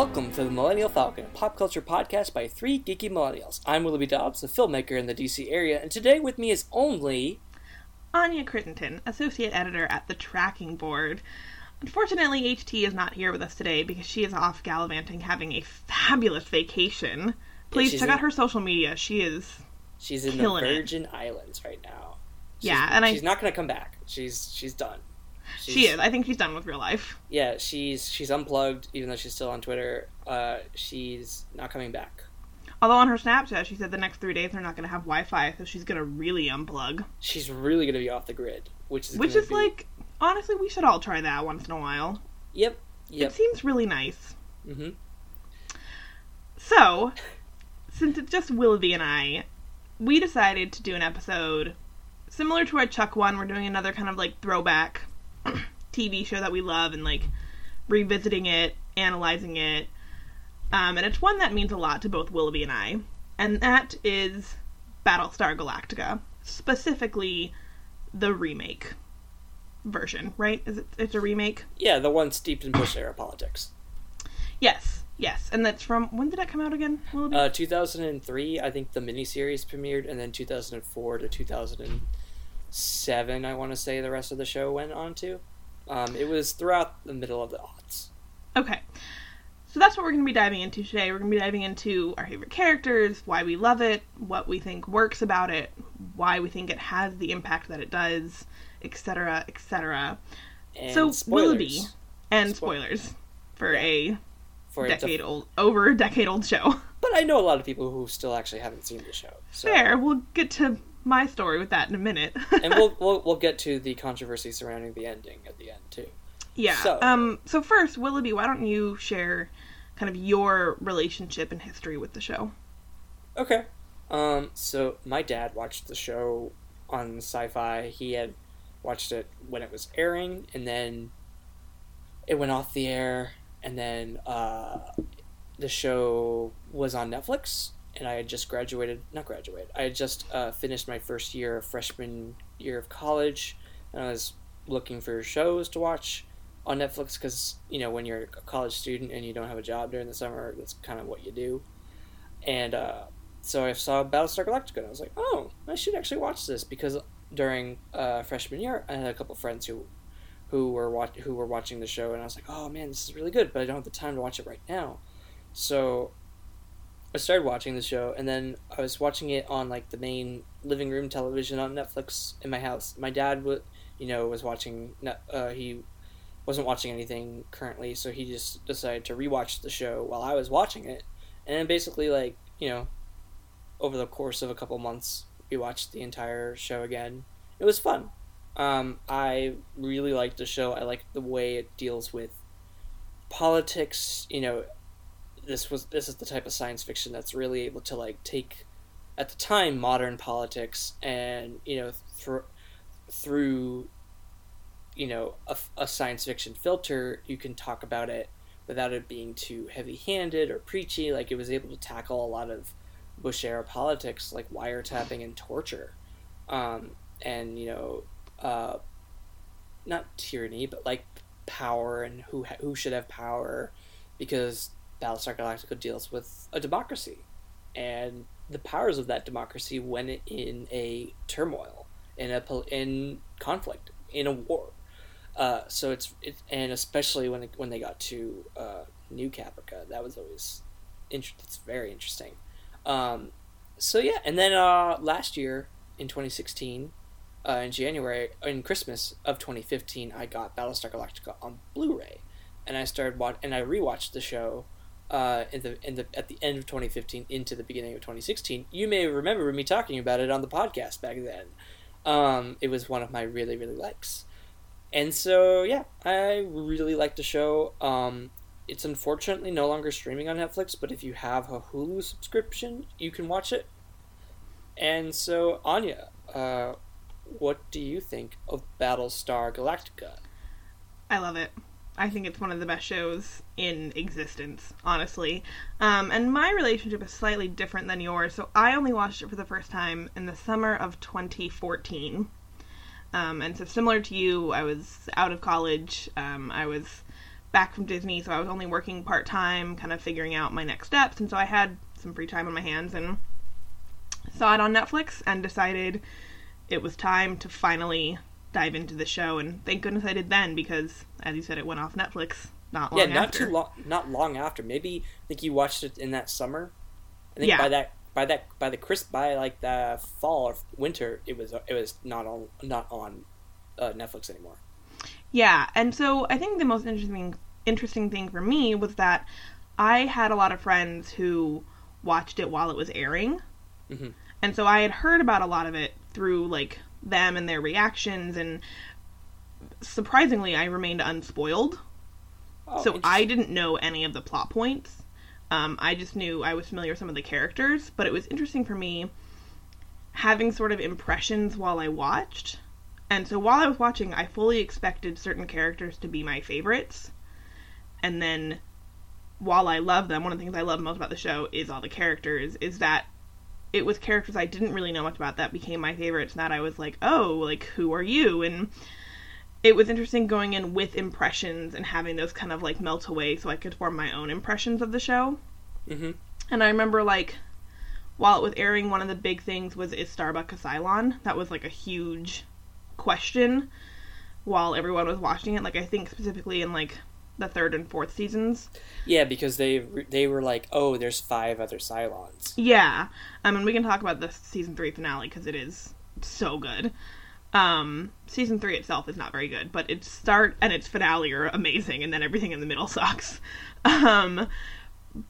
Welcome to the Millennial Falcon, a pop culture podcast by three geeky millennials. I'm Willoughby Dobbs, a filmmaker in the DC area, and today with me is only Anya Crittenton, associate editor at the Tracking Board. Unfortunately, HT is not here with us today because she is off gallivanting having a fabulous vacation. Please she's check in- out her social media. She is she's in the Killing it. Virgin Islands right now. She's, Yeah, and I- she's not gonna come back. She's she's done. She's, she is. I think she's done with real life. Yeah, she's she's unplugged, even though she's still on Twitter. Uh, she's not coming back. Although on her Snapchat, she said the next three days they're not going to have Wi-Fi, so she's going to really unplug. She's really gonna be off the grid, which is Which is be- like, honestly, we should all try that once in a while. yep yep. It seems really nice. hmm So, since it's just Willoughby and I, we decided to do an episode similar to our Chuck one. We're doing another kind of like throwback TV show that we love and like revisiting it, analyzing it. Um, and it's one that means a lot to both Willoughby and I, and that is Battlestar Galactica, specifically the remake version. Right? Is it? It's a remake. Yeah, the one steeped in Bush era politics. Yes, yes, and that's from when did that come out again? Willoughby? Uh, 2003, I think the miniseries premiered, and then 2004 to 2007, I want to say the rest of the show went on to. Um, it was throughout the middle of the aughts. Okay. So that's what we're going to be diving into today. We're going to be diving into our favorite characters, why we love it, what we think works about it, why we think it has the impact that it does, etc., etc. And So, spoilers Willoughby and Spoil- spoilers for a for it to- decade old, over a decade old show. but I know a lot of people who still actually haven't seen the show. So. Fair. We'll get to my story with that in a minute. and we'll, we'll we'll get to the controversy surrounding the ending at the end too. yeah. so- Um. So first, Willoughby, why don't you share kind of your relationship and history with the show? Okay. Um, so my dad watched the show on sci-fi. He had watched it when it was airing, and then it went off the air, and then uh, the show was on Netflix, and I had just graduated. Not graduated. I had just uh, finished my first year of freshman year of college, and I was looking for shows to watch on Netflix because you know when you're a college student and you don't have a job during the summer, that's kind of what you do. And uh, so I saw Battlestar Galactica, and I was like, oh, I should actually watch this because during uh, freshman year, I had a couple friends who who were watch- who were watching the show, and I was like, oh man, this is really good, but I don't have the time to watch it right now. So I started watching the show, and then I was watching it on like the main living room television on Netflix in my house. My dad would, you know, was watching. Uh, he wasn't watching anything currently, so he just decided to rewatch the show while I was watching it, and basically like you know, over the course of a couple months, we watched the entire show again. It was fun. Um, I really liked the show. I liked the way it deals with politics. You know, this was this is the type of science fiction that's really able to like take, at the time, modern politics and you know through through, you know, a, a science fiction filter, you can talk about it without it being too heavy-handed or preachy. Like it was able to tackle a lot of Bush era politics, like wiretapping and torture, um, and you know, uh, not tyranny, but like power and who ha- who should have power, because Battlestar Galactica deals with a democracy, and the powers of that democracy when in a turmoil, in a in conflict, in a war. Uh, so it's it, and especially when when they got to uh, New Caprica, that was always int- it's very interesting. Um, so yeah, and then uh, last year in 2016, uh, in January, in Christmas of 2015, I got Battlestar Galactica on Blu-ray, and I started watch and I rewatched the show. Uh, in the in the at the end of 2015 into the beginning of 2016, you may remember me talking about it on the podcast back then. Um, it was one of my really really likes, and so yeah, I really like the show. Um, it's unfortunately no longer streaming on Netflix, but if you have a Hulu subscription, you can watch it. And so, Anya, uh, what do you think of Battlestar Galactica? I love it. I think it's one of the best shows in existence, honestly. Um, and my relationship is slightly different than yours. So I only watched it for the first time in the summer of 2014. Um, and so, similar to you, I was out of college. Um, I was back from Disney, so I was only working part time, kind of figuring out my next steps, and so I had some free time on my hands and saw it on Netflix and decided it was time to finally dive into the show. And thank goodness I did then because, as you said, it went off Netflix not long after. yeah, not after. too long, not long after. Maybe I think you watched it in that summer. I think Yeah. by that by that by the crisp by like the fall or winter, it was it was not on not on uh, Netflix anymore. Yeah, and so I think the most interesting interesting thing for me was that I had a lot of friends who watched it while it was airing. Mhm. And so I had heard about a lot of it through like them and their reactions and surprisingly I remained unspoiled. Oh, so I didn't know any of the plot points. Um, I just knew I was familiar with some of the characters, but it was interesting for me having sort of impressions while I watched. And so while I was watching, I fully expected certain characters to be my favorites. And then while I love them, one of the things I love most about the show is all the characters, is that it was characters I didn't really know much about that became my favorites, that I was like, oh, like, who are you? And it was interesting going in with impressions and having those kind of like melt away so I could form my own impressions of the show. Mhm. And I remember like while it was airing, one of the big things was is Starbuck a Cylon? That was like a huge question while everyone was watching it. Like I think specifically in like the third and fourth seasons. Yeah, because they they were like, oh, there's five other Cylons. Yeah, um, and we can talk about the season three finale because it is so good. Um, season three itself is not very good, but its start and its finale are amazing, and then everything in the middle sucks. Um,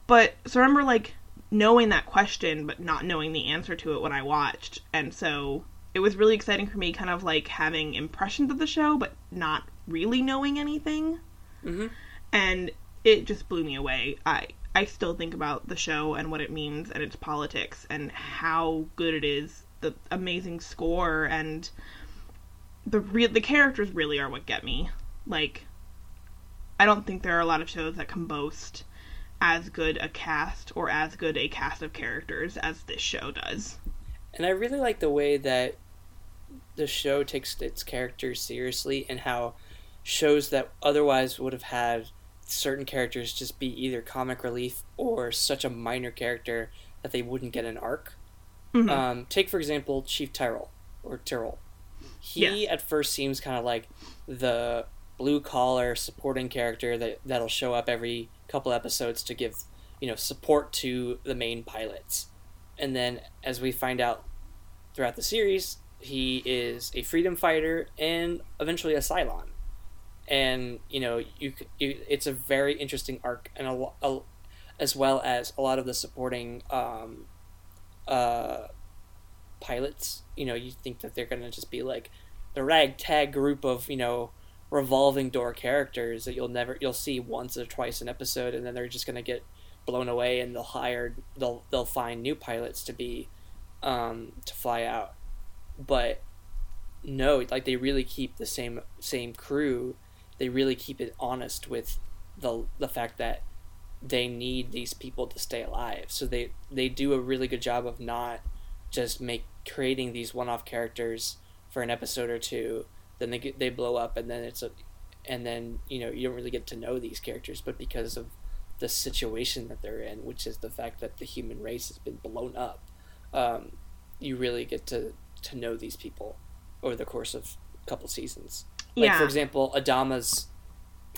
but so I remember like knowing that question, but not knowing the answer to it when I watched, and so it was really exciting for me, kind of like having impressions of the show, but not really knowing anything hmm and it just blew me away. I I still think about the show and what it means and its politics and how good it is. The amazing score and the real the characters really are what get me. Like I don't think there are a lot of shows that can boast as good a cast or as good a cast of characters as this show does. And I really like the way that the show takes its characters seriously and how shows that otherwise would have had certain characters just be either comic relief or such a minor character that they wouldn't get an arc. Mhm. Um, take for example Chief Tyrell or Tyrell. He Yes. at first seems kind of like the blue collar supporting character that that'll show up every couple episodes to give you know support to the main pilots, and then as we find out throughout the series, he is a freedom fighter and eventually a Cylon, and you know you, you it's a very interesting arc and a, a as well as a lot of the supporting um, uh, pilots. You know, you think that they're gonna just be like the ragtag group of you know revolving door characters that you'll never you'll see once or twice an episode, and then they're just gonna get blown away, and they'll hire they'll they'll find new pilots to be um, to fly out. But no, like they really keep the same same crew. They really keep it honest with the the fact that they need these people to stay alive. So they they do a really good job of not just make creating these one-off characters for an episode or two, then they get they blow up and then it's a and then, you know, you don't really get to know these characters, but because of the situation that they're in, which is the fact that the human race has been blown up, um, you really get to to know these people over the course of a couple seasons. Like yeah. for example, Adama's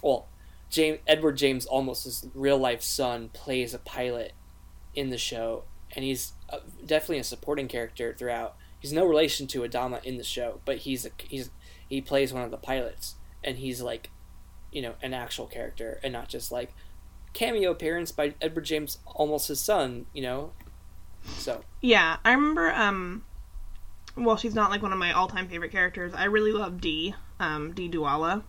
well, James Edward James Olmos his real life son plays a pilot in the show, and he's uh definitely a supporting character throughout. He's no relation to Adama in the show, but he's a, he's he plays one of the pilots, and he's like, you know, an actual character, and not just like cameo appearance by Edward James Olmos his son. You know, so Yeah, I remember. Um, well, she's not like one of my all-time favorite characters. I really love Dee, um, Dee Dualla,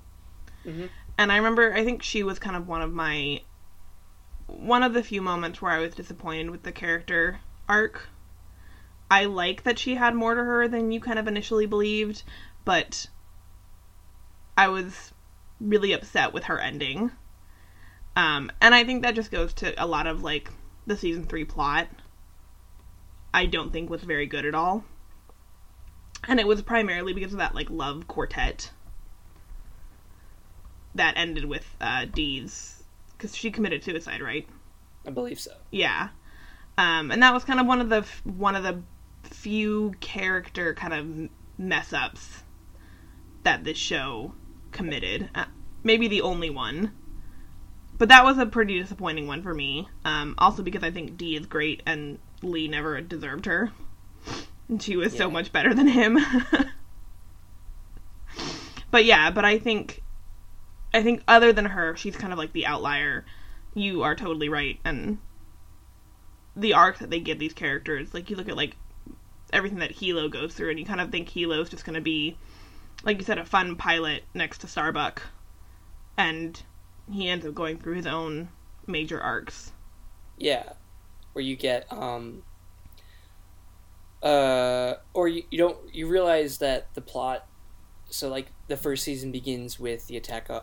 Mhm. and I remember. I think she was kind of one of my one of the few moments where I was disappointed with the character arc. I like that she had more to her than you kind of initially believed, but I was really upset with her ending. Um, and I think that just goes to a lot of like the season three plot. I don't think was very good at all. And it was primarily because of that like love quartet. that ended with uh, Dee's because she committed suicide, right? I believe so. Yeah, um, and that was kind of one of the one of the few character kind of mess ups that this show committed. Uh, maybe the only one. But that was a pretty disappointing one for me. Um, also because I think Dee is great and Lee never deserved her. And she was so much better than him. but yeah, but I think I think other than her, she's kind of like the outlier. You are totally right and the arc that they give these characters, like you look at like everything that Helo goes through and you kind of think Helo's just going to be like you said a fun pilot next to Starbuck and he ends up going through his own major arcs. Yeah, where you get um uh or you, you don't you realize that the plot so like the first season begins with the attack on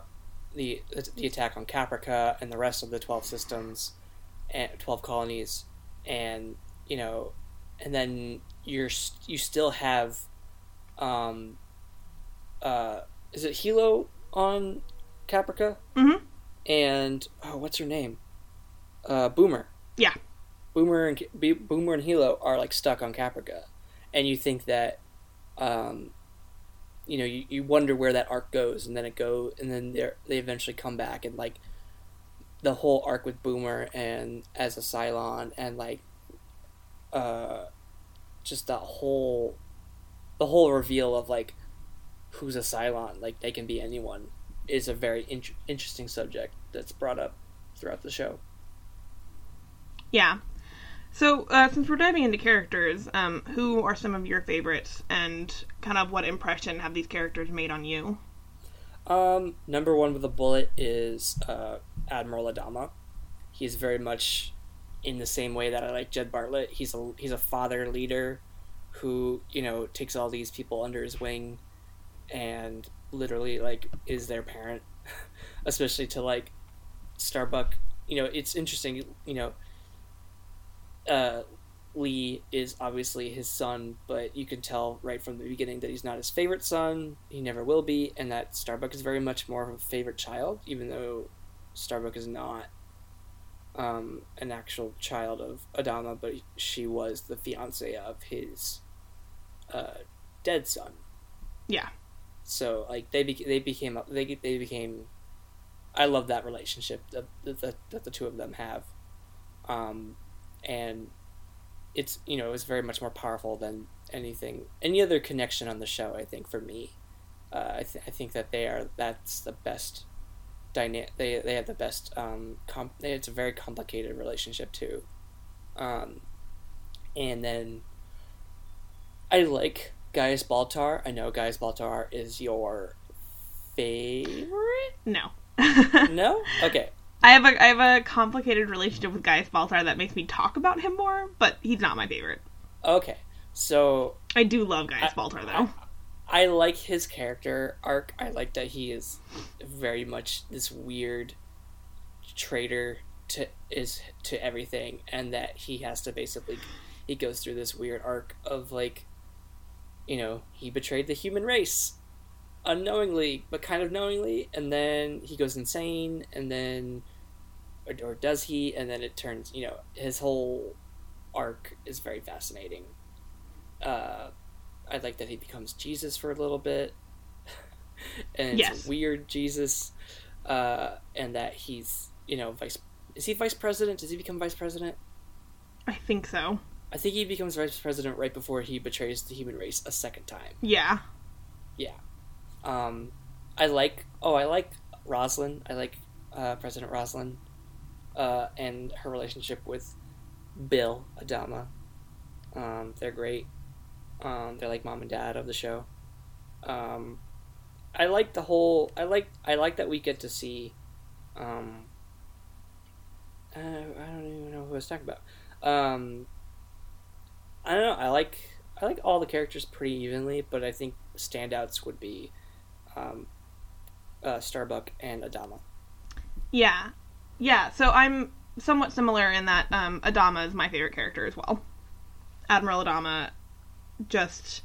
the the attack on Caprica and the rest of the 12 systems and 12 colonies and you know and then you're you still have um uh is it Helo on Caprica? Mhm. And oh what's her name? Uh Boomer. Yeah. Boomer and Boomer and Helo are like stuck on Caprica, and you think that, um, you know, you, you wonder where that arc goes, and then it go, and then they they eventually come back, and like, the whole arc with Boomer and as a Cylon, and like, uh, just that whole, the whole reveal of like, who's a Cylon, like they can be anyone, is a very in- interesting subject that's brought up throughout the show. Yeah. So, uh, since we're diving into characters, um, who are some of your favorites, and kind of what impression have these characters made on you? Um, number one with a bullet is uh, Admiral Adama. He's very much in the same way that I like Jed Bartlet. He's a he's a father leader who you know takes all these people under his wing and literally like is their parent, especially to like Starbuck. You know, it's interesting. You know, uh, Lee is obviously his son, but you can tell right from the beginning that he's not his favorite son. He never will be, and that Starbuck is very much more of a favorite child, even though Starbuck is not um, an actual child of Adama, but she was the fiance of his uh, dead son. Yeah. So like they be- they became they they became. I love that relationship that that, that the two of them have, um, and it's you know it's very much more powerful than anything any other connection on the show. I think for me, uh, I th- I think that they are that's the best dynamic. They they have the best um com- it's a very complicated relationship too, um, and then I like Gaius Baltar. I know Gaius Baltar is your favorite. No. No, okay. I have a I have a complicated relationship with Gaius Baltar that makes me talk about him more, but he's not my favorite. Okay, so I do love Gaius I- Baltar though. I like his character arc. I like that he is very much this weird traitor to is to everything, and that he has to basically he goes through this weird arc of like, you know, he betrayed the human race unknowingly, but kind of knowingly, and then he goes insane, and then or, or does he? And then it turns, you know, his whole arc is very fascinating. Uh, I like that he becomes Jesus for a little bit, and it's Yes. a weird Jesus, uh, and that he's you know vice. Is he vice president? Does he become vice president? I think so. I think he becomes vice president right before he betrays the human race a second time. Yeah. Yeah. Um, I like. Oh, I like Roslin. I like uh, President Roslin, uh, and her relationship with Bill Adama. Um, they're great. Um, they're like mom and dad of the show. Um, I like the whole. I like. I like that we get to see. Um, uh, I don't even know who I was talking about. Um, I don't know. I like. I like all the characters pretty evenly, but I think standouts would be um, uh, Starbuck and Adama. Yeah. Yeah, so I'm somewhat similar in that um, Adama is my favorite character as well. Admiral Adama just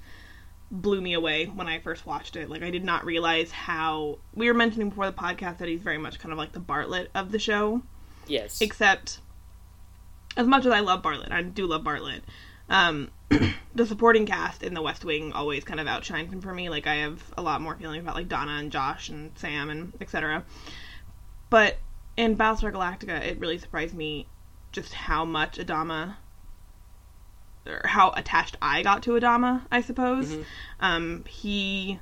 blew me away when I first watched it. Like I did not realize how we were mentioning before the podcast that he's very much kind of like the Bartlet of the show. Yes. Except as much as I love Bartlet, I do love Bartlet. Um, the supporting cast in The West Wing always kind of outshines him for me. Like I have a lot more feelings about like Donna and Josh and Sam and etc. But in Battlestar Galactica, it really surprised me just how much Adama or how attached I got to Adama, I suppose. Mhm. Um, he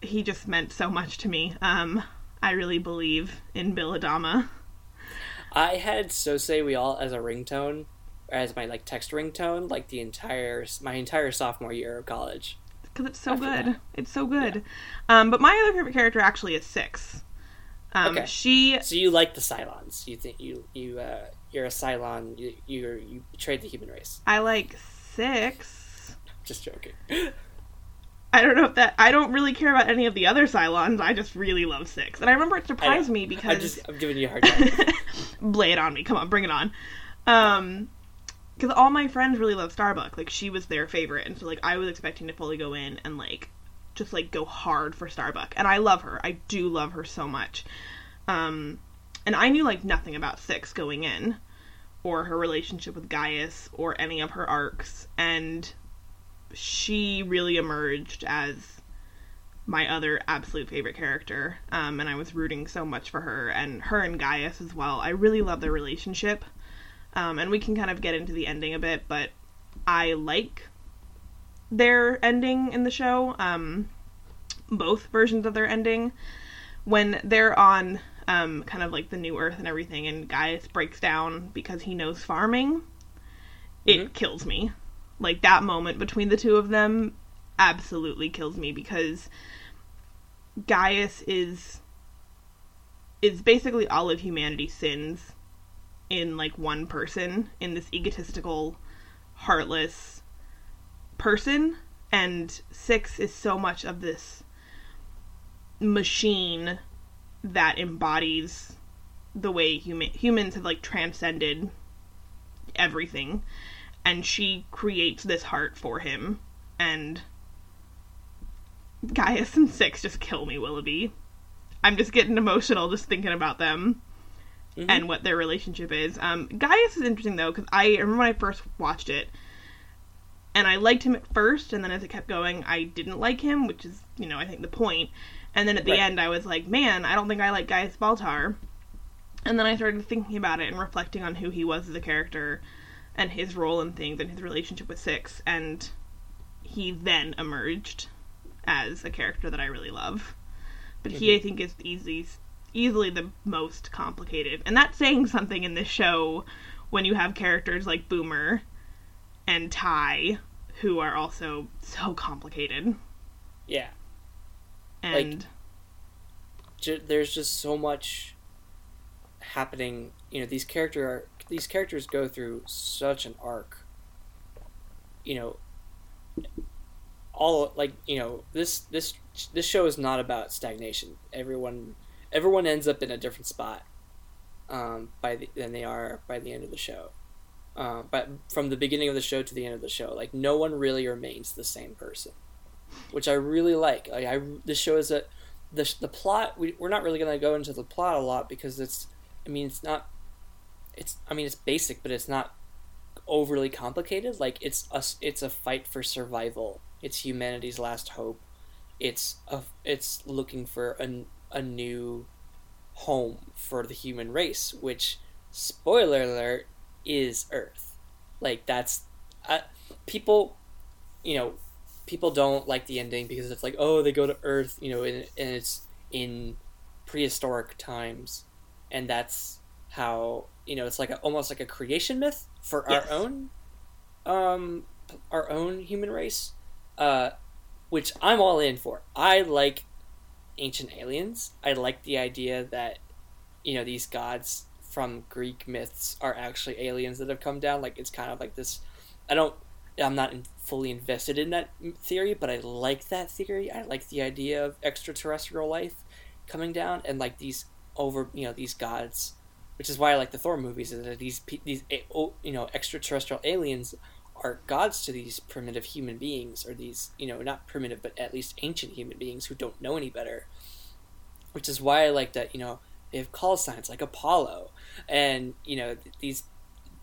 he just meant so much to me. Um, I really believe in Bill Adama. I had "So Say We All" as a ringtone, as my like text ringtone, like the entire my entire sophomore year of college. because it's so After good. that. It's so good. Um, but my other favorite character actually is Six. Um, Okay. She, So you like the Cylons? You think you you uh, you're a Cylon? You you you betrayed the human race? I like Six. Just joking. I don't know if that. I don't really care about any of the other Cylons. I just really love Six, and I remember it surprised me I'm because just I'm giving you a hard time. lay it on me. Come on, bring it on. Um, because all my friends really love Starbuck. Like she was their favorite, and so like I was expecting to fully go in and like just like go hard for Starbuck. And I love her. I do love her so much. Um, and I knew like nothing about Six going in, or her relationship with Gaius, or any of her arcs, and she really emerged as my other absolute favorite character. Um, and I was rooting so much for her and her and Gaius as well. I really love their relationship. Um, and we can kind of get into the ending a bit, but I like their ending in the show. Um, both versions of their ending. When they're on um, kind of like the new Earth and everything, and Gaius breaks down because he knows farming, it Mhm. kills me. Like that moment between the two of them absolutely kills me because Gaius is is basically all of humanity's sins in like one person in this egotistical heartless person and 6 is so much of this machine that embodies the way human humans have like transcended everything and she creates this heart for him and Gaius and Six just kill me, Willoughby. I'm just getting emotional just thinking about them Mhm. and what their relationship is. Um, Gaius is interesting though because I remember when I first watched it, and I liked him at first, and then as it kept going, I didn't like him, which is you know I think the point. And then at the Right. end, I was like, man, I don't think I like Gaius Baltar. And then I started thinking about it and reflecting on who he was as a character and his role in things and his relationship with Six, and he then emerged as a character that I really love. But he, Mhm. I think, is easily easily the most complicated, and that's saying something in this show when you have characters like Boomer and Tigh, who are also so complicated. Yeah. And ju- there's just so much happening. You know, these character are, these characters go through such an arc. You know, all like you know this this this show is not about stagnation. Everyone everyone ends up in a different spot um, by the, than they are by the end of the show. Uh, but from the beginning of the show to the end of the show, like no one really remains the same person, which I really like. Like I, this show is a the the plot. We, we're not really going to go into the plot a lot because it's. I mean, it's not. It's. I mean, it's basic, but it's not overly complicated. Like it's a it's a fight for survival. It's humanity's last hope. It's a it's looking for a a new home for the human race, which spoiler alert is Earth. Like that's uh, people, you know, people don't like the ending because it's like oh they go to Earth, you know, and, and it's in prehistoric times, and that's how you know it's like a, almost like a creation myth for Yes. our own, um, our own human race, uh, which I'm all in for. I like ancient aliens. I like the idea that you know these gods from Greek myths are actually aliens that have come down. Like it's kind of like this. I don't. I'm not in, fully invested in that theory, but I like that theory. I like the idea of extraterrestrial life coming down and like these over you know these gods, which is why I like the Thor movies. Is that these these you know extraterrestrial aliens are gods to these primitive human beings, or these, you know, not primitive, but at least ancient human beings who don't know any better. Which is why I like that, you know, they have call signs like Apollo, and you know these,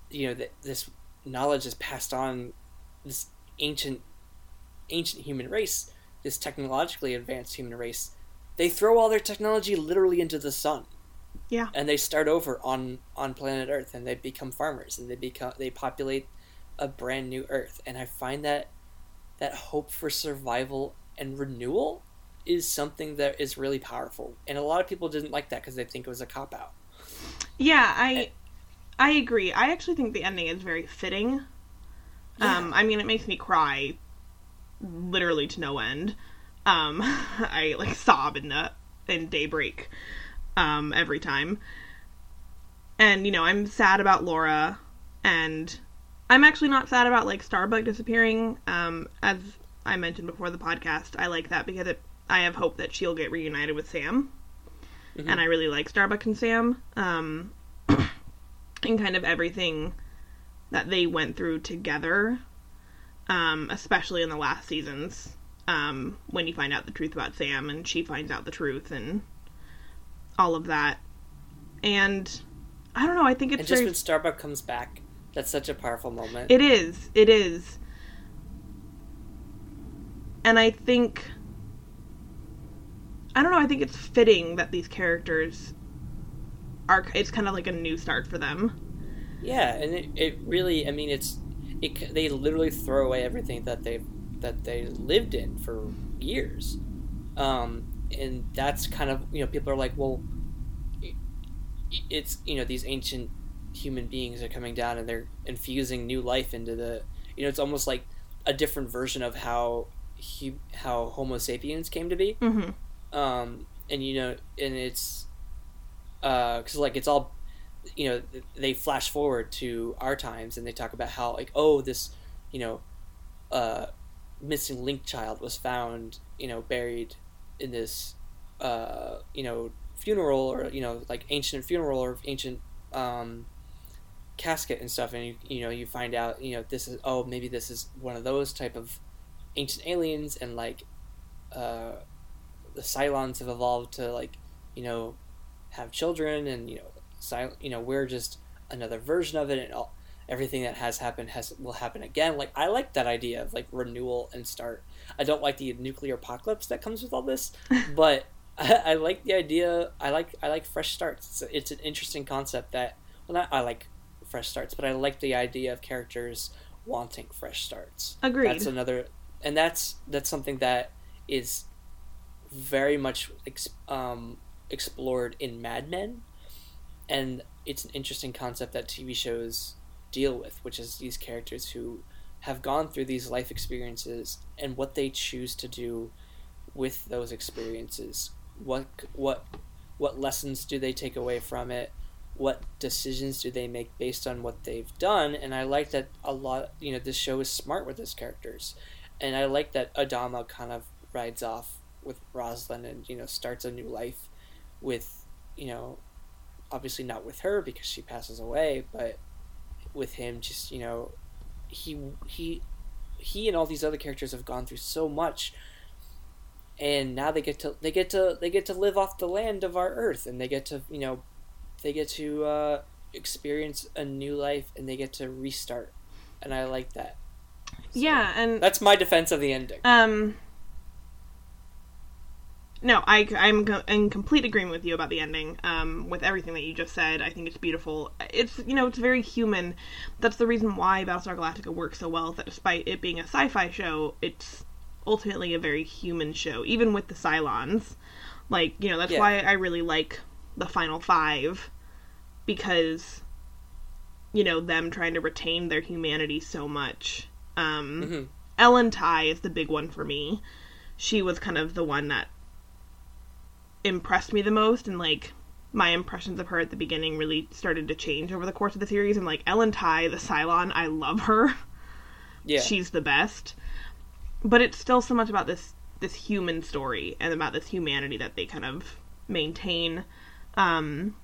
you know, that this knowledge is passed on, this ancient, ancient human race, this technologically advanced human race. They throw all their technology literally into the sun Yeah. and they start over on on planet Earth, and they become farmers, and they become they populate a brand new Earth, and I find that that hope for survival and renewal is something that is really powerful, and a lot of people didn't like that because they think it was a cop out. Yeah, I I agree. I actually think the ending is very fitting. Um, I mean, it makes me cry literally to no end. Um, I like sob in the in Daybreak um, every time. And you know, I'm sad about Laura, and I'm actually not sad about like Starbuck disappearing. Um, as I mentioned before the podcast, I like that because it, I have hope that she'll get reunited with Sam, and I really like Starbuck and Sam. Um, and kind of everything that they went through together, um, especially in the last seasons. Um, when you find out the truth about Sam and she finds out the truth and all of that. And I don't know, I think it's and just very when Starbuck comes back, that's such a powerful moment. it is. It is. And I think I don't know, I think it's fitting that these characters are it's kind of like a new start for them. Yeah, and it, it really, I mean, it's it. They literally throw away everything that they that they lived in for years, um, and that's kind of you know people are like, well, it's you know these ancient human beings are coming down and they're infusing new life into the you know it's almost like a different version of how hu- how Homo sapiens came to be Mhm. Um, and you know, and it's because like it's all, you know, they flash forward to our times and they talk about how like oh this, you know, uh, missing link child was found you know buried in this, uh, you know, funeral or you know like ancient funeral or ancient um, casket and stuff. And you, you know you find out you know this is oh maybe this is one of those type of ancient aliens and like uh, the Cylons have evolved to like you know have children and you know Cy- you know we're just another version of it and all everything that has happened has will happen again. Like I like that idea of like renewal and start. I don't like the nuclear apocalypse that comes with all this but I, I like the idea I like I like fresh starts. It's, a, it's an interesting concept that well not I like fresh starts but I like the idea of characters wanting fresh starts. Agreed. that's another and that's that's something that is very much ex- um, explored in Mad Men, and it's an interesting concept that TV shows deal with, which is these characters who have gone through these life experiences and what they choose to do with those experiences. What what what lessons do they take away from it? What decisions do they make based on what they've done? And I like that a lot. You know, this show is smart with its characters, and I like that Adama kind of rides off with Roslin and you know starts a new life with you know obviously not with her because she passes away, but with him just you know he he he and all these other characters have gone through so much. And now they get to they get to they get to live off the land of our earth and they get to you know they get to uh, experience a new life and they get to restart. And i like that. So, yeah, and that's my defense of the ending. Um. No, I, I'm in complete agreement with you about the ending. Um, with everything that you just said, I think it's beautiful. It's you know it's very human. That's the reason why Battlestar Galactica works so well. Is that despite it being a sci-fi show, it's ultimately a very human show, even with the Cylons. Like you know that's Yeah. why I really like the final five because you know them trying to retain their humanity so much. Um, Mhm. Ellen Tigh is the big one for me. She was kind of the one that impressed me the most, and like my impressions of her at the beginning really started to change over the course of the series. And like Ellen Tigh, the Cylon, I love her. yeah She's the best. But it's still so much about this this human story and about this humanity that they kind of maintain. Um,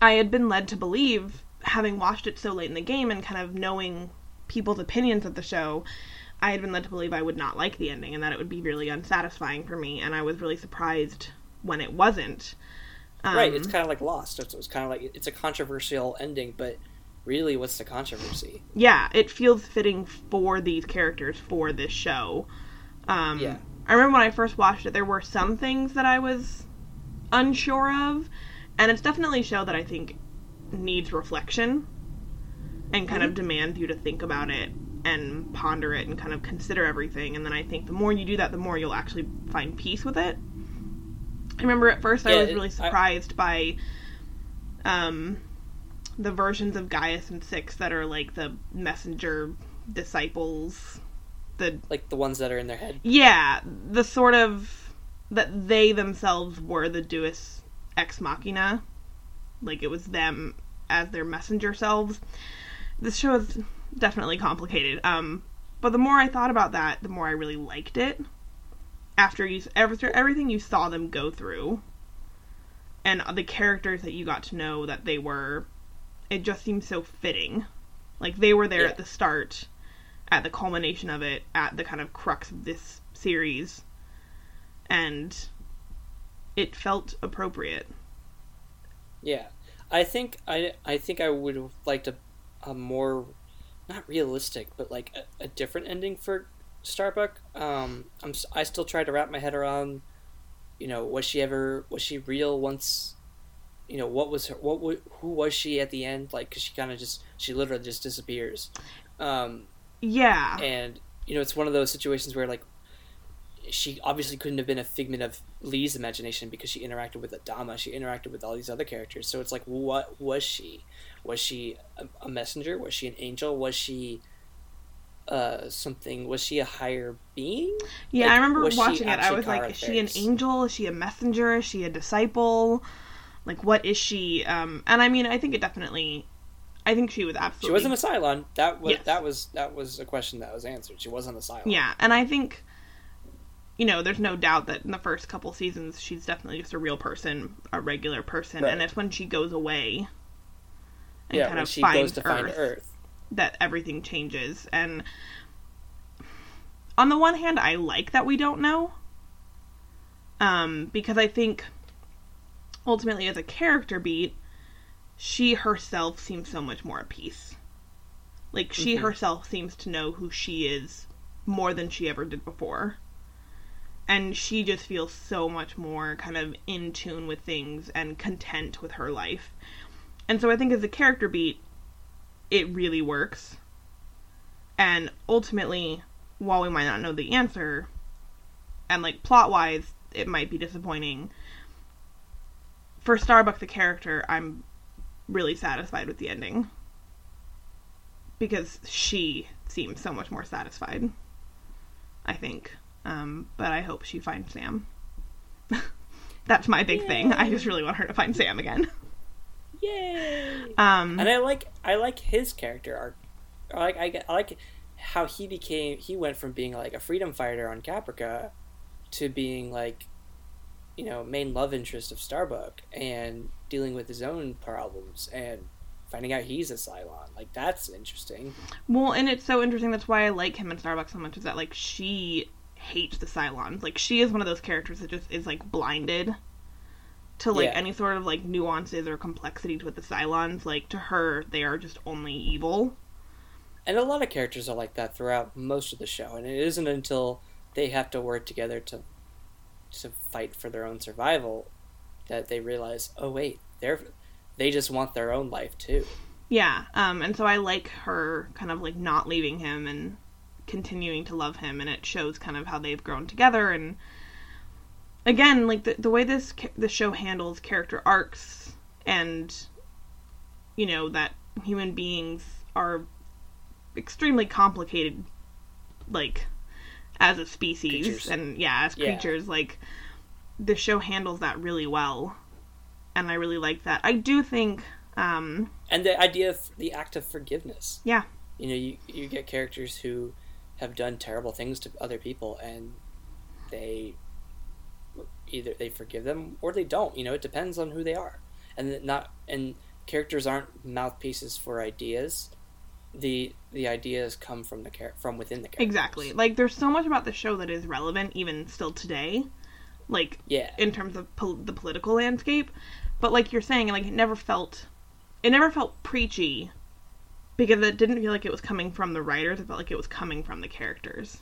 I had been led to believe, having watched it so late in the game and kind of knowing people's opinions of the show, I had been led to believe I would not like the ending and that it would be really unsatisfying for me, and I was really surprised when it wasn't. Um, right, it's kind of like Lost. It's, it's kind of like it's a controversial ending, but really, what's the controversy? Yeah, it feels fitting for these characters for this show. Um, yeah, I remember when I first watched it, there were some things that I was unsure of, and it's definitely a show that I think needs reflection and kind mm-hmm. of demands you to think about it and ponder it and kind of consider everything. And then I think the more you do that, the more you'll actually find peace with it. I remember at first yeah, I was really surprised I... by um, the versions of Gaius and Six that are like the messenger disciples. The like the ones that are in their head. Yeah, the sort of that they themselves were the Deus ex machina, like it was them as their messenger selves. This show is definitely complicated. Um, but the more I thought about that, the more I really liked it. After you, after everything you saw them go through, and the characters that you got to know that they were, it just seemed so fitting. Like they were there yeah. at the start, at the culmination of it, at the kind of crux of this series, and it felt appropriate. Yeah, I think I I think I would have liked a, a more not realistic, but like a, a different ending for Starbuck. Um, I'm I still try to wrap my head around. You know, was she ever was she real once? You know, what was her? What would, who was she at the end? Like, cause she kind of just she literally just disappears. Um, yeah, and you know, it's one of those situations where like she obviously couldn't have been a figment of Lee's imagination because she interacted with Adama. She interacted with all these other characters. So it's like, what was she? Was she a, messenger? Was she an angel? Was she uh, something? Was she a higher being? Yeah, like, I remember watching it. I was like, is she an angel? Is she a messenger? Is she a disciple? Like, what is she? Um, and I mean, I think it definitely. I think she was absolutely. She wasn't a Cylon. That was yes. that was that was a question that was answered. She wasn't a Cylon. Yeah, and I think you know, there's no doubt that in the first couple seasons she's definitely just a real person, a regular person, right. and it's when she goes away and yeah, kind of finds Earth, find Earth that everything changes. And on the one hand, I like that we don't know, um, because I think ultimately as a character beat, she herself seems so much more at peace. Like she mm-hmm. herself seems to know who she is more than she ever did before and she just feels so much more kind of in tune with things and content with her life. And so I think as a character beat, it really works. And ultimately, while we might not know the answer, and like plot wise, it might be disappointing. For Starbuck, the character, I'm really satisfied with the ending. Because she seems so much more satisfied. I think. Um, but I hope she finds Sam. That's my big Yay. thing. I just really want her to find Sam again. Yay! Um, and I like I like his character arc. I like I, I like how he became. He went from being like a freedom fighter on Caprica to being like, you know, main love interest of Starbuck and dealing with his own problems and finding out he's a Cylon. Like that's interesting. Well, and it's so interesting. That's why I like him in Starbuck so much. Is that like she hates the Cylons. Like she is one of those characters that just is like blinded to like yeah. any sort of like nuances or complexities with the Cylons. Like to her, they are just only evil. And a lot of characters are like that throughout most of the show, and it isn't until they have to work together to to fight for their own survival that they realize, oh wait, they're they just want their own life too. Yeah, um, and so I like her kind of like not leaving him and continuing to love him and it shows kind of how they've grown together. And again like the, the way this the show handles character arcs and you know that human beings are extremely complicated like as a species creatures. and yeah as creatures yeah. like the show handles that really well. And i really like that. I do think um and the idea of the act of forgiveness. Yeah. You know you, you get characters who have done terrible things to other people and they either they forgive them or they don't you know it depends on who they are and not and characters aren't mouthpieces for ideas the the ideas come from the char- from within the character. Exactly. Like there's so much about the show that is relevant even still today. Like Yeah. in terms of pol- the political landscape, but like you're saying like it never felt it never felt preachy because it didn't feel like it was coming from the writers, it felt like it was coming from the characters.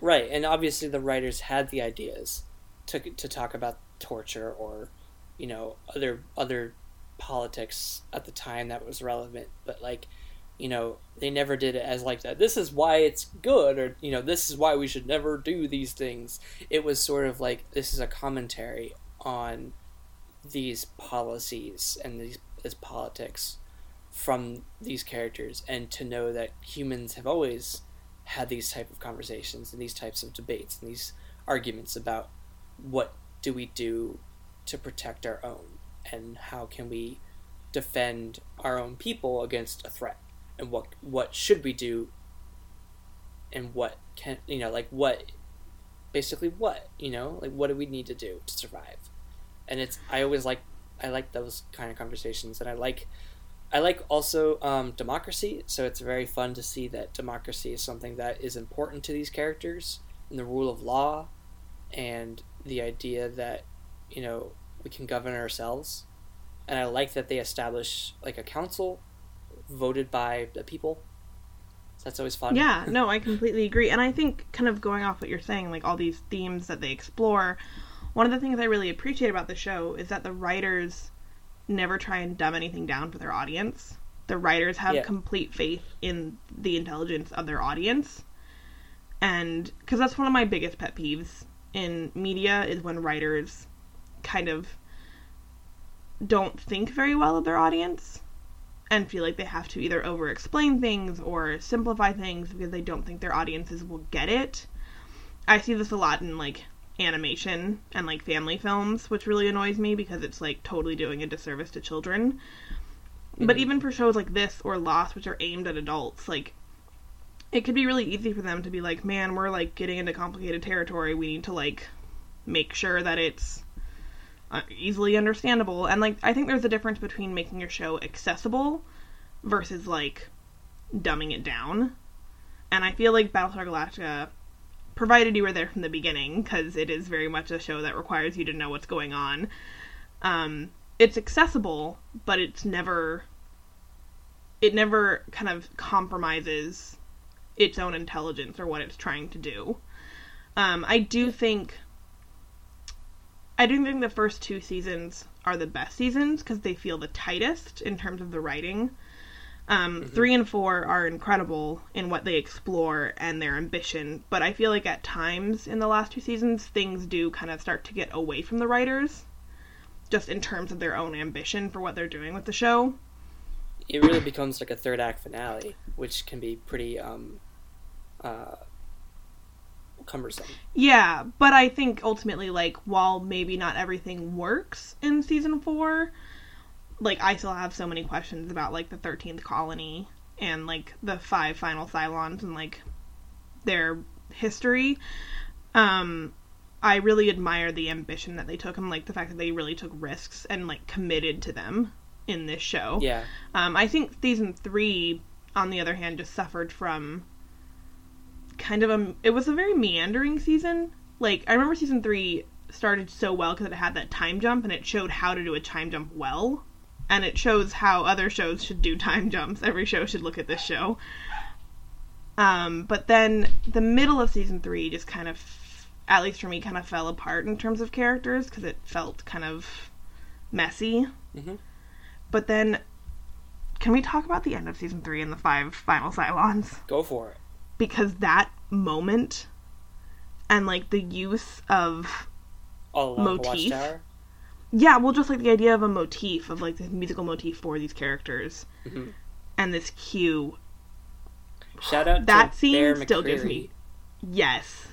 Right, and obviously the writers had the ideas to to talk about torture or, you know, other other politics at the time that was relevant, but like, you know, they never did it as like that. This is why it's good, or you know, this is why we should never do these things. It was sort of like this is a commentary on these policies and these this politics from these characters, and to know that humans have always had these type of conversations and these types of debates and these arguments about what do we do to protect our own and how can we defend our own people against a threat and what what should we do and what can you know like what basically what you know like what do we need to do to survive? And it's i always like i like those kind of conversations and i like I like also um, democracy, so it's very fun to see that democracy is something that is important to these characters, and the rule of law, and the idea that you know we can govern ourselves. And I like that they establish like a council voted by the people. So that's always fun. Yeah, no, I completely agree. And I think, kind of going off what you're saying, like all these themes that they explore, one of the things I really appreciate about the show is that the writers never try and dumb anything down for their audience. The writers have Yeah. complete faith in the intelligence of their audience. And because that's one of my biggest pet peeves in media is when writers kind of don't think very well of their audience and feel like they have to either over explain things or simplify things because they don't think their audiences will get it. I see this a lot in like animation and like family films, which really annoys me because it's like totally doing a disservice to children. But Mhm. even for shows like this or Lost, which are aimed at adults, like it could be really easy for them to be like, man, we're like getting into complicated territory. We need to like make sure that it's uh, easily understandable. And like, I think there's a difference between making your show accessible versus like dumbing it down. And I feel like Battlestar Galactica, provided you were there from the beginning, because it is very much a show that requires you to know what's going on. Um, it's accessible, but it's never. It never kind of compromises its own intelligence or what it's trying to do. Um, I do think. I do think the first two seasons are the best seasons because they feel the tightest in terms of the writing. Um, Three and four are incredible in what they explore and their ambition, but I feel like at times in the last two seasons, things do kind of start to get away from the writers, just in terms of their own ambition for what they're doing with the show. It really becomes like a third act finale, which can be pretty um, uh, cumbersome. Yeah, but I think ultimately, like, while maybe not everything works in season four, like, I still have so many questions about, like, the 13th colony and, like, the five final Cylons and, like, their history. Um, I really admire the ambition that they took and, like, the fact that they really took risks and, like, committed to them in this show. Yeah, Um, I think season three, on the other hand, just suffered from kind of a. It was a very meandering season. Like I remember season three started so well because it had that time jump and it showed how to do a time jump well, and it shows how other shows should do time jumps. Every show should look at this show. Um, but then the middle of season three just kind of, at least for me, kind of fell apart in terms of characters because it felt kind of messy. Mhm. But then, can we talk about the end of season three and the five final Cylons? go for it. Because that moment and like the use of the Motif. Yeah, well, just like the idea of a motif of like this musical motif for these characters Mhm. and this cue. Shout out That to scene Bear still gives me yes.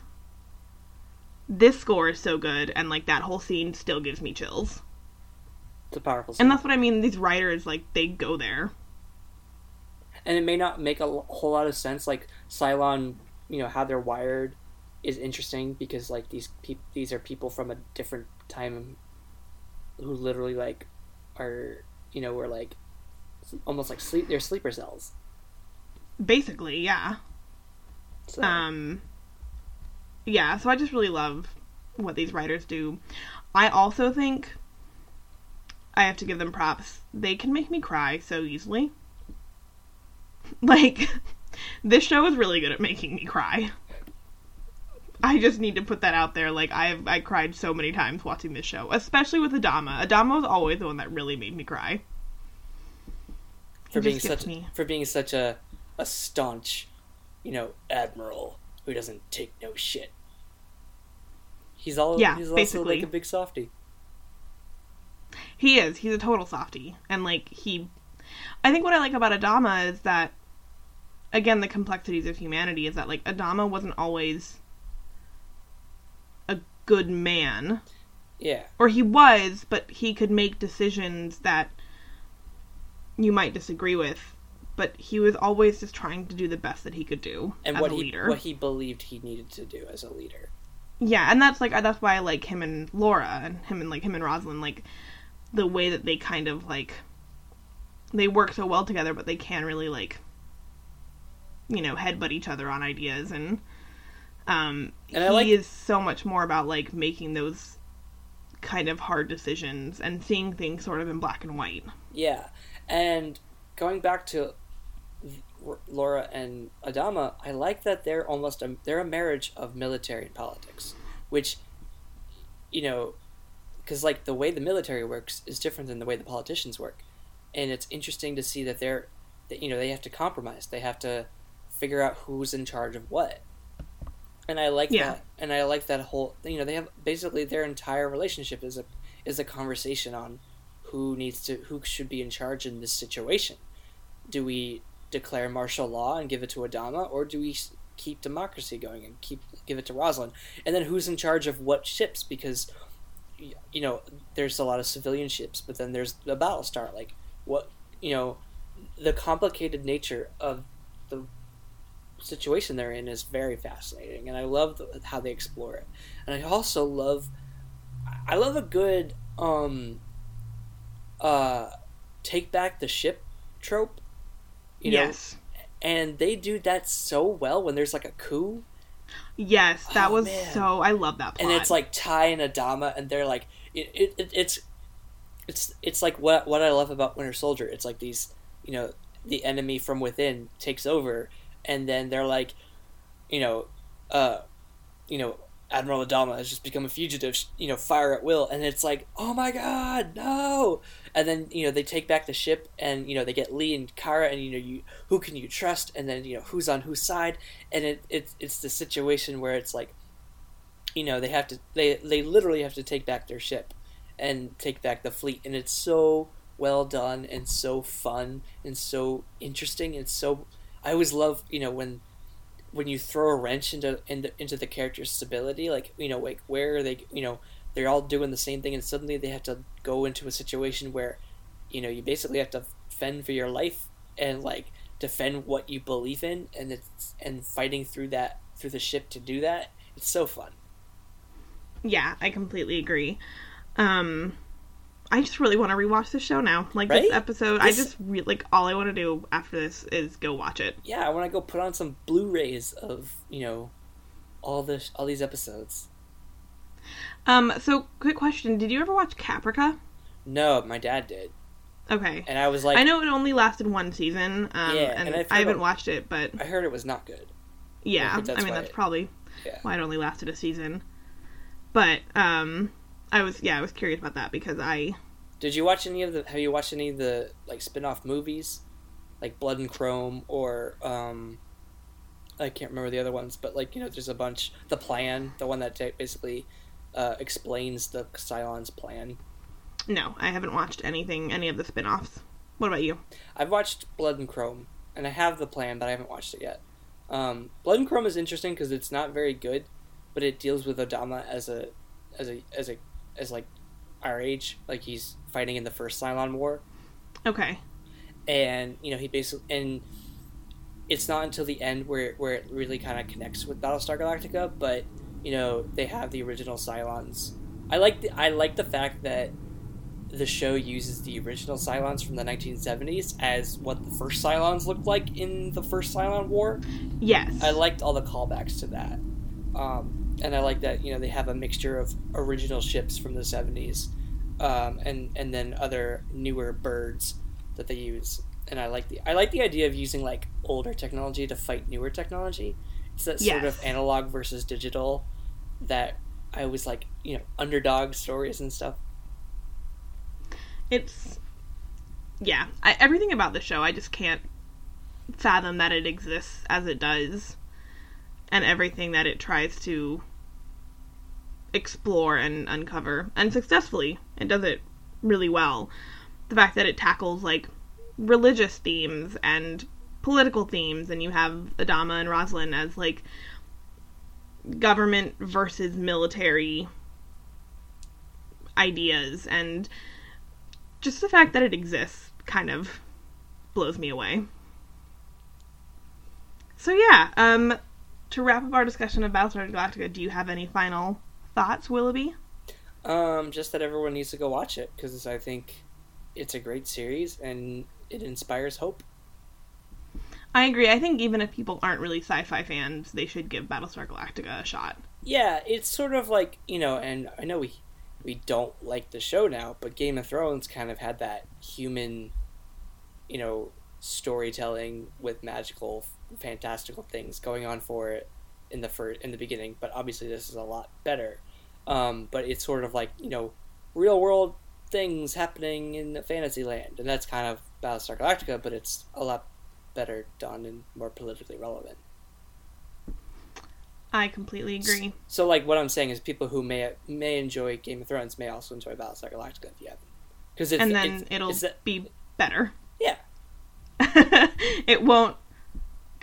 This score is so good, and like that whole scene still gives me chills. It's a powerful scene. And that's what I mean. These writers like they go there. and it may not make a whole lot of sense. Like Cylon, you know how they're wired is interesting because like these peop these are people from a different time who literally like are you know were like almost like sleep they're sleeper cells Basically, yeah. So, Um, yeah, so I just really love what these writers do. I also think I have to give them props. They can make me cry so easily. Like, this show is really good at making me cry. I just need to put that out there. Like, I've I cried so many times watching this show, especially with Adama. Adama was always the one that really made me cry. for being such me. for being such a a staunch, you know, admiral who doesn't take no shit. He's all Yeah, he's also basically. like a big softy. He is. He's a total softy. And like he I think what I like about Adama is that again the complexities of humanity is that like Adama wasn't always good man. Yeah. Or he was, but he could make decisions that you might disagree with. But he was always just trying to do the best that he could do And as what a he leader. what he believed he needed to do as a leader. Yeah, and that's like that's why I like him and Laura and him and like him and Roslin like the way that they kind of like they work so well together, but they can really like you know headbutt each other on ideas and um And he like- is so much more about like making those kind of hard decisions and seeing things sort of in black and white. Yeah, and going back to Laura and Adama, I like that they're almost a, they're a marriage of military and politics, which you know, because like the way the military works is different than the way the politicians work, and it's interesting to see that they're that you know they have to compromise, they have to figure out who's in charge of what. And I like Yeah. that, and I like that whole. You know, they have basically their entire relationship is a is a conversation on who needs to who should be in charge in this situation. Do we declare martial law and give it to Adama, or do we keep democracy going and keep give it to Roslin? And then who's in charge of what ships? Because you know there's a lot of civilian ships, but then there's the Battlestar. Like what you know, the complicated nature of situation they're in is very fascinating, and I love the, how they explore it. And I also love, I love a good um, uh, take back the ship trope. You know, yes. and they do that so well when there's like a coup, Yes, that Oh, was man. so I love that plot. and it's like Tigh and Adama, and they're like, it, it, it, it's, it's, it's like what what I love about Winter Soldier. It's like these, you know, the enemy from within takes over, and then they're like, you know, uh, you know, Admiral Adama has just become a fugitive, you know, fire at will, and it's like, oh my god, no! And then you know they take back the ship, and you know they get Lee and Kara, and you know you who can you trust, and then you know who's on whose side, and it it's it's the situation where it's like, you know they have to they they literally have to take back their ship, and take back the fleet, and it's so well done and so fun and so interesting and so I always love you know when when you throw a wrench into into, into the character's stability like you know like where are they you know they're all doing the same thing and suddenly they have to go into a situation where you know you basically have to fend for your life and like defend what you believe in and it's and fighting through that through the ship to do that it's so fun Yeah, I completely agree. Um, I just really want to rewatch this show now. Like Right? this episode, I just re- like all I want to do after this is go watch it. yeah i want to go put on some blu-rays of you know all this all these episodes Um, so quick question: Did you ever watch Caprica? no my dad did Okay, and i was like I know it only lasted one season. Um, Yeah, and, and I heard haven't watched it, but i heard it was not good yeah, that's I mean that's it- probably Yeah. why it only lasted a season. But um, I was yeah, I was curious about that because I Did you watch any of the? Have you watched any of the like spin-off movies, like Blood and Chrome or um, I can't remember the other ones, but like you know, there's a bunch. The Plan, the one that basically uh, explains the Cylon's plan. no, I haven't watched anything any of the spin-offs. What about you? I've watched Blood and Chrome, and I have the plan, but I haven't watched it yet. Um, Blood and Chrome is interesting because it's not very good, but it deals with Adama as a, as a, as a, as like our age, like he's fighting in the first Cylon War. Okay. and you know he basically and it's not until the end where where it really kind of connects with Battlestar Galactica, but you know they have the original Cylons. I like the I like the fact that the show uses the original Cylons from the 1970s as what the first Cylons looked like in the first Cylon War. Yes. I liked all the callbacks to that. Um, and I like that, you know, they have a mixture of original ships from the 70s um, and, and then other newer birds that they use. And I like the I like the idea of using like older technology to fight newer technology. It's that sort of analog versus digital that I always like, you know, underdog stories and stuff. it's yeah I, everything about the show i just can't fathom that it exists as it does and everything that it tries to explore and uncover and successfully it does it really well the fact that it tackles like religious themes and political themes and you have adama and roslin as like government versus military ideas and just the fact that it exists kind of blows me away. So yeah, um, to wrap up our discussion of Battlestar Galactica, do you have any final thoughts, Willoughby? Um, just that everyone needs to go watch it because I think it's a great series and it inspires hope. I agree. I think even if people aren't really sci-fi fans, they should give Battlestar Galactica a shot. Yeah, it's sort of like you know, and I know we we don't like the show now, but Game of Thrones kind of had that human, you know, storytelling with magical, fantastical things going on for it in the first in the beginning. But obviously, this is a lot better. Um, but it's sort of like you know, real world things happening in the fantasy land, and that's kind of Battlestar Galactica, but it's a lot better done and more politically relevant. I completely agree. So, like, what I'm saying is, people who may may enjoy Game of Thrones may also enjoy Battlestar Galactica if you haven't, because it's and then it's, it'll it's be better. Yeah. it won't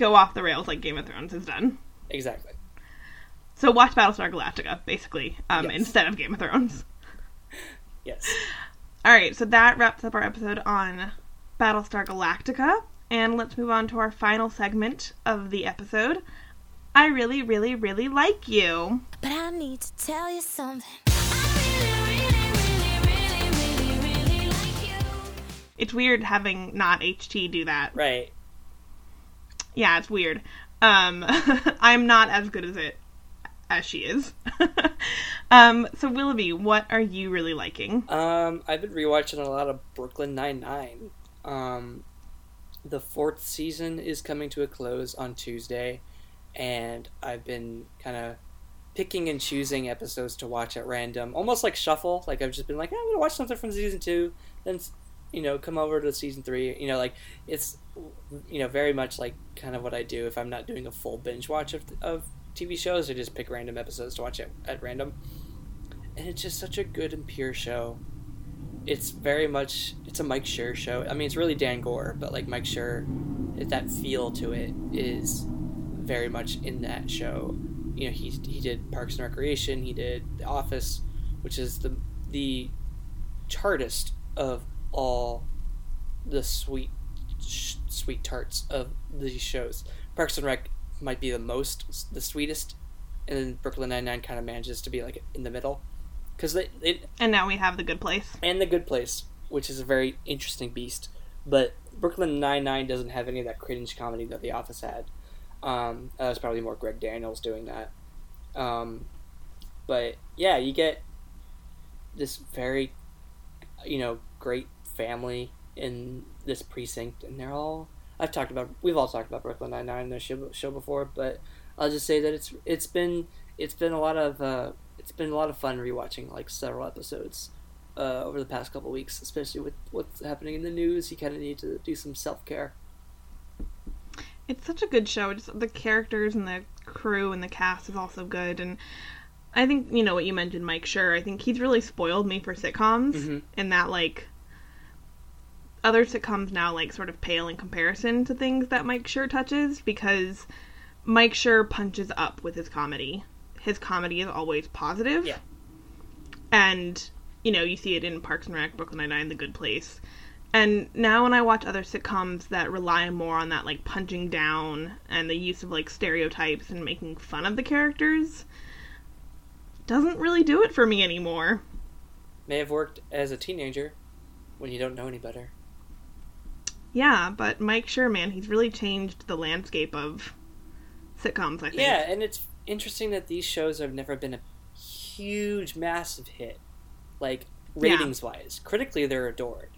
go off the rails like Game of Thrones has done. exactly. So watch Battlestar Galactica, basically, um, Yes. instead of Game of Thrones. Yes. All right, so that wraps up our episode on Battlestar Galactica, and let's move on to our final segment of the episode. I really, really, really like you. But I need to tell you something. I really, really, really, really, really, really like you. It's weird having not HT do that. Right. Yeah, it's weird. Um, I'm not as good as it as she is. um, so Willoughby, what are you really liking? Um, I've been rewatching a lot of Brooklyn Nine Nine. Um, the fourth season is coming to a close on Tuesday, and I've been kind of picking and choosing episodes to watch at random, almost like shuffle. Like I've just been like, "Eh, I'm gonna watch something from season two, then you know come over to season three. You know, like it's you know very much like kind of what I do if I'm not doing a full binge watch of of TV shows. I just pick random episodes to watch at, at random, and it's just such a good and pure show it's very much it's a Mike Schur show. I mean, it's really Dan Goor, but like Mike Schur, that feel to it is very much in that show. You know, he he did Parks and Recreation, he did The Office, which is the the chartist of all the sweet sh- sweet tarts of these shows. Parks and Rec might be the most the sweetest, and then Brooklyn Nine Nine kind of manages to be like in the middle, because it And now we have the good place. and The Good Place, which is a very interesting beast. But Brooklyn Nine Nine doesn't have any of that cringe comedy that The Office had. Um, that was probably more Greg Daniels doing that. Um, but yeah, you get this very, you know, great family in this precinct, and they're all. I've talked about. We've all talked about Brooklyn Nine Nine in the show, show before, but I'll just say that it's it's been it's been a lot of uh, it's been a lot of fun rewatching like several episodes uh, over the past couple weeks, especially with what's happening in the news. You kind of need to do some self care. It's such a good show. Just the characters and the crew and the cast is also good. And I think you know what you mentioned, Mike. Schur, I think he's really spoiled me for sitcoms, Mhm. in that like other sitcoms now like sort of pale in comparison to things that Mike Schur touches because Mike Schur punches up with his comedy. His comedy is always positive. Yeah. And you know, you see it in Parks and Rec, Brooklyn Nine-Nine, The Good Place. And now when I watch other sitcoms that rely more on that like punching down and the use of like stereotypes and making fun of the characters, doesn't really do it for me anymore. May have worked as a teenager, when you don't know any better. Yeah, but Mike Sherman, he's really changed the landscape of sitcoms, I think. Yeah, and it's interesting that these shows have never been a huge, massive hit, like ratings wise. Critically, they're adored,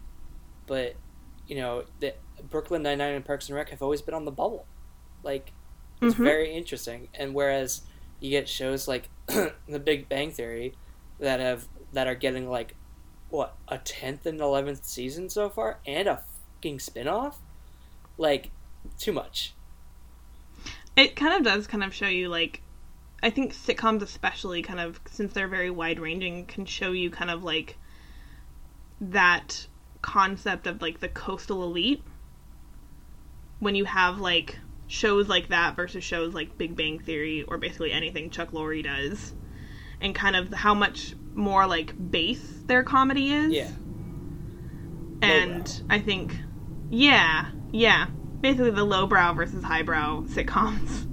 but you know, the Brooklyn Nine Nine and Parks and Rec have always been on the bubble. Like, it's Mhm. very interesting. And whereas you get shows like The Big Bang Theory that have that are getting like what a tenth and eleventh season so far, and a fucking spinoff, like too much. It kind of does kind of show you like I think sitcoms especially kind of since they're very wide ranging can show you kind of like that concept of like the coastal elite. When you have like shows like that versus shows like Big Bang Theory or basically anything Chuck Lorre does. And kind of how much more like base their comedy is. Yeah. and I think, yeah, yeah, basically the lowbrow versus highbrow sitcoms.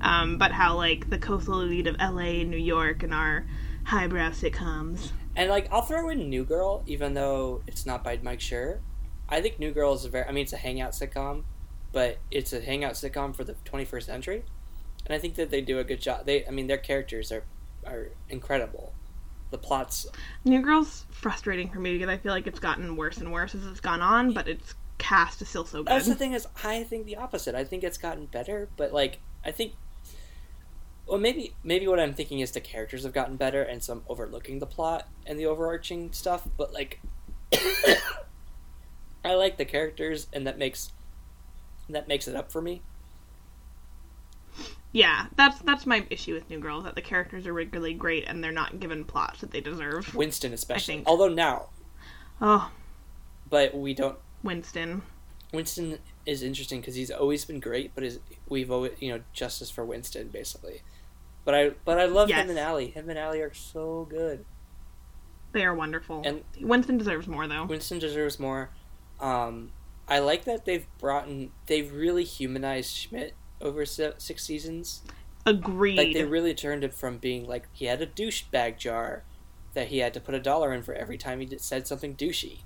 Um, but how like the coastal elite of LA and New York and our highbrow sitcoms. And like I'll throw in New Girl, even though it's not by Mike Schur. I think New Girl is a very I mean it's a hangout sitcom, but it's a hangout sitcom for the 21st century. And I think that they do a good job. They I mean their characters are are incredible. The plots New Girl's frustrating for me because I feel like it's gotten worse and worse as it's gone on, but its cast is still so good. That's the thing is I think the opposite. I think it's gotten better, but like I think well maybe maybe what I'm thinking is the characters have gotten better and so I'm overlooking the plot and the overarching stuff, but like I like the characters and that makes that makes it up for me. Yeah, that's that's my issue with New Girl is that the characters are regularly great and they're not given plots that they deserve. Winston especially. Although now, Oh, but we don't Winston. Winston is interesting because he's always been great, but is we've always you know justice for Winston basically. But I but I love Yes. him and Allie. Him and Allie are so good. They are wonderful. And- Winston deserves more though. Winston deserves more. Um, I like that they've brought in they've really humanized Schmidt over se- six seasons. Agreed. Like they really turned it from being like he had a douchebag jar that he had to put a dollar in for every time he did, said something douchey,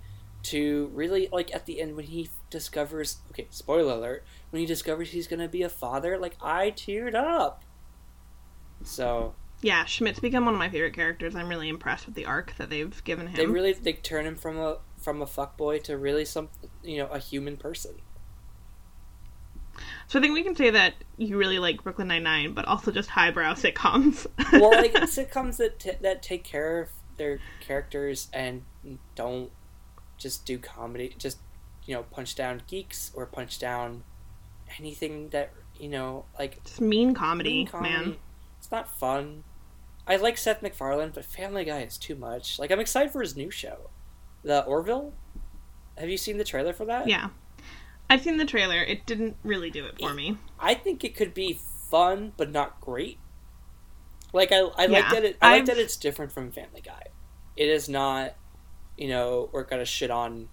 to really like at the end when he discovers okay spoiler alert when he discovers he's gonna be a father like I teared up. So Yeah, Schmidt's become one of my favorite characters. I'm really impressed with the arc that they've given him. they really they turn him from a from a fuckboy to really some you know a human person. So I think we can say that you really like Brooklyn Nine Nine, but also just highbrow sitcoms. well, like sitcoms that t- that take care of their characters and don't just do comedy, just you know, punch down geeks or punch down anything that you know, like just mean comedy, mean comedy. man. It's not fun. I like Seth MacFarlane, but Family Guy is too much. Like I'm excited for his new show, the Orville. Have you seen the trailer for that? Yeah, I've seen the trailer. It didn't really do it for me. I think it could be fun, but not great. Like I, I like that it. I like that it's different from Family Guy. It is not, you know, we're gonna shit on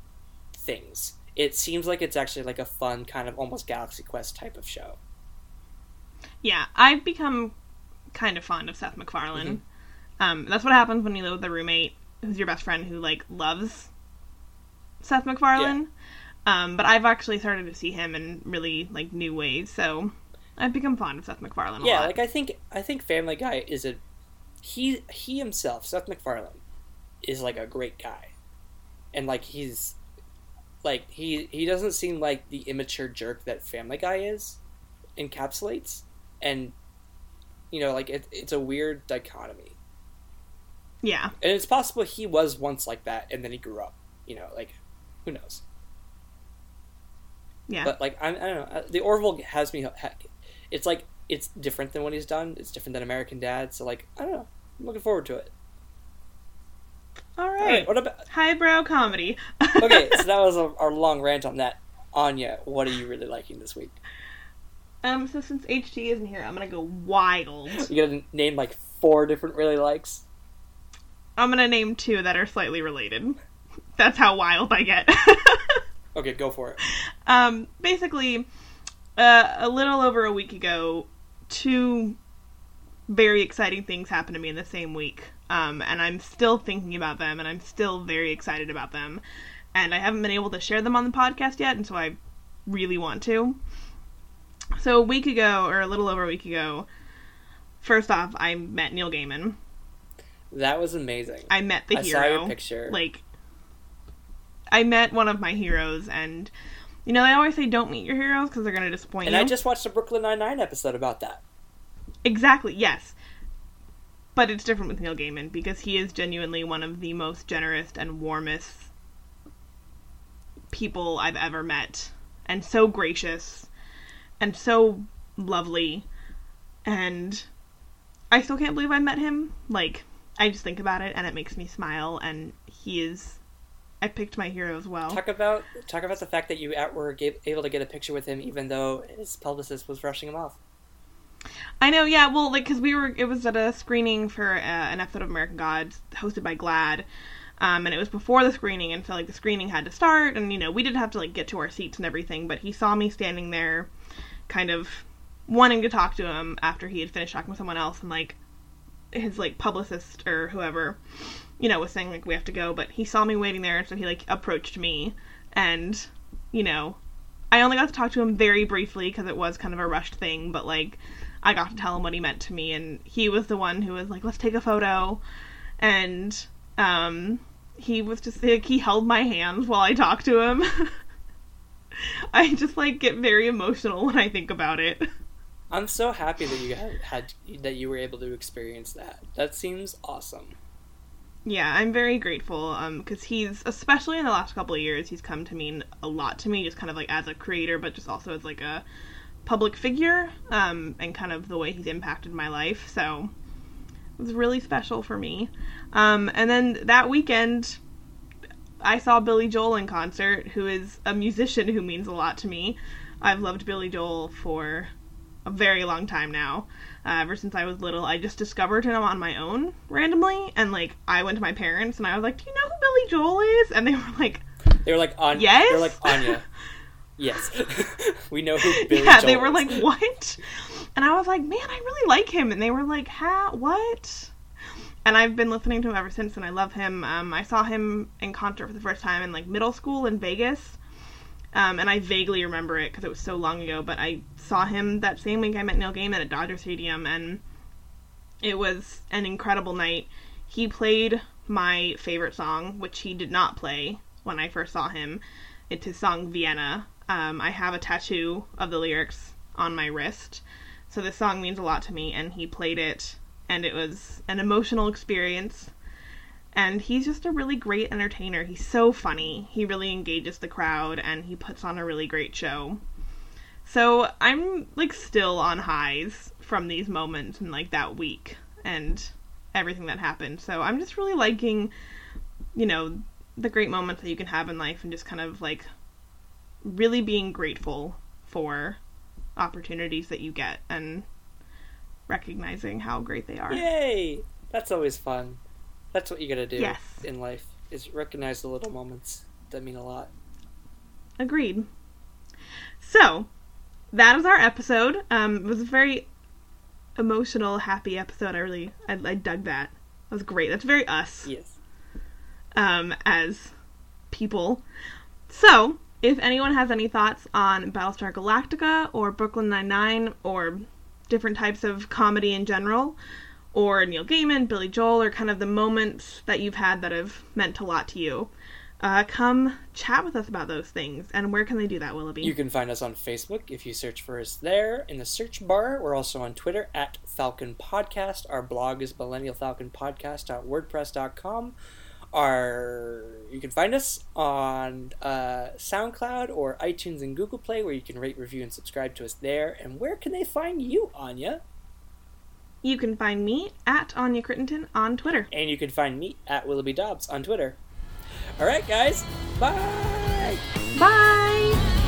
things. It seems like it's actually like a fun kind of almost Galaxy Quest type of show. Yeah, I've become kind of fond of Seth MacFarlane. Mm-hmm. Um, that's what happens when you live with a roommate who's your best friend who like loves Seth MacFarlane. Um, but I've actually started to see him in really like new ways, so I've become fond of Seth MacFarlane. A yeah, lot. like I think I think Family Guy is a he he himself Seth MacFarlane is like a great guy, and like he's like he he doesn't seem like the immature jerk that Family Guy is encapsulates, and you know like it, it's a weird dichotomy, yeah, and it's possible he was once like that and then he grew up, you know like who knows. Yeah. But like I'm, I don't know. uh, The Orville has me. It's like it's different than what he's done. It's different than American Dad. So like I don't know. I'm looking forward to it. All All right, right. What about? highbrow comedy. Okay, so that was a, our long rant on that. Anya, what are you really liking this week? um, so since HT isn't here, I'm gonna go wild. You gotta name like four different really likes. I'm gonna name two that are slightly related. That's how wild I get. Okay, go for it. um, basically, uh, a little over a week ago, two very exciting things happened to me in the same week. Um, and I'm still thinking about them and I'm still very excited about them. And I haven't been able to share them on the podcast yet, and so I really want to. So, a week ago, or a little over a week ago, first off, I met Neil Gaiman. That was amazing. I met the I hero. saw your picture. Like, I met one of my heroes, and you know they always say don't meet your heroes because they're gonna disappoint and you. And I just watched a Brooklyn Nine Nine episode about that. exactly yes, but it's different with Neil Gaiman because he is genuinely one of the most generous and warmest people I've ever met, and so gracious, and so lovely, and I still can't believe I met him. Like I just think about it and it makes me smile, and he is. I picked my hero as well. Talk about talk about the fact that you at- were able to get a picture with him, even though his publicist was rushing him off. I know, yeah. Well, like, cause we were, it was at a screening for uh, an episode of American Gods hosted by GLAAD, um, and it was before the screening, and so like the screening had to start, and you know we did have to like get to our seats and everything, but he saw me standing there, kind of wanting to talk to him after he had finished talking with someone else, and like his like publicist or whoever, you know, was saying like we have to go, but he saw me waiting there, so he like approached me, and you know, I only got to talk to him very briefly because it was kind of a rushed thing, but like I got to tell him what he meant to me, and he was the one who was like, "Let's take a photo," and um, he was just like he held my hand while I talked to him. I just like get very emotional when I think about it. I'm so happy that you had, had that you were able to experience that. That seems awesome. Yeah, I'm very grateful um because he's especially in the last couple of years he's come to mean a lot to me just kind of like as a creator but just also as like a public figure um and kind of the way he's impacted my life. So it was really special for me. Um and then that weekend I saw Billy Joel in concert, who is a musician who means a lot to me. I've loved Billy Joel for a very long time now. Uh, ever since I was little, I just discovered him on my own randomly, and like I went to my parents and I was like, "Do you know who Billy Joel is?" And they were like, They were like Anya. Yes? They were like Anya. yes, we know who Billy "Yeah." Joel They were is. like, "What?" And I was like, "Man, I really like him." And they were like, "Ha, what?" And I've been listening to him ever since, and I love him. Um, I saw him in concert for the first time in like middle school in Vegas. Um, and I vaguely remember it because it was so long ago, but I saw him that same week I met Neil Gaiman at Dodger Stadium, and it was an incredible night. He played my favorite song, which he did not play when I first saw him. It's his song Vienna. Um, I have a tattoo of the lyrics on my wrist, so this song means a lot to me, and he played it, and it was an emotional experience and he's just a really great entertainer. He's so funny. He really engages the crowd and he puts on a really great show. So I'm like still on highs from these moments and like that week and everything that happened. So I'm just really liking, you know, the great moments that you can have in life and just kind of like really being grateful for opportunities that you get and recognizing how great they are. Yay! That's always fun. That's what you gotta do Yes. in life is recognize the little moments that mean a lot. Agreed. So, that is our episode. Um, it was a very emotional, happy episode. I really, I, I dug that. That was great. That's very us Yes. um, as people. So, if anyone has any thoughts on Battlestar Galactica or Brooklyn Nine-Nine or different types of comedy in general, or Neil Gaiman, Billy Joel, or kind of the moments that you've had that have meant a lot to you, uh, come chat with us about those things. And where can they do that, Willoughby? You can find us on Facebook if you search for us there in the search bar. We're also on Twitter at Falcon Podcast. Our blog is millennialfalconpodcast.wordpress.com. Our you can find us on uh, SoundCloud or iTunes and Google Play, where you can rate, review, and subscribe to us there. And where can they find you, Anya? You can find me at Anya Crittenton on Twitter. And you can find me at Willoughby Dobbs on Twitter. All right, guys. Bye. Bye!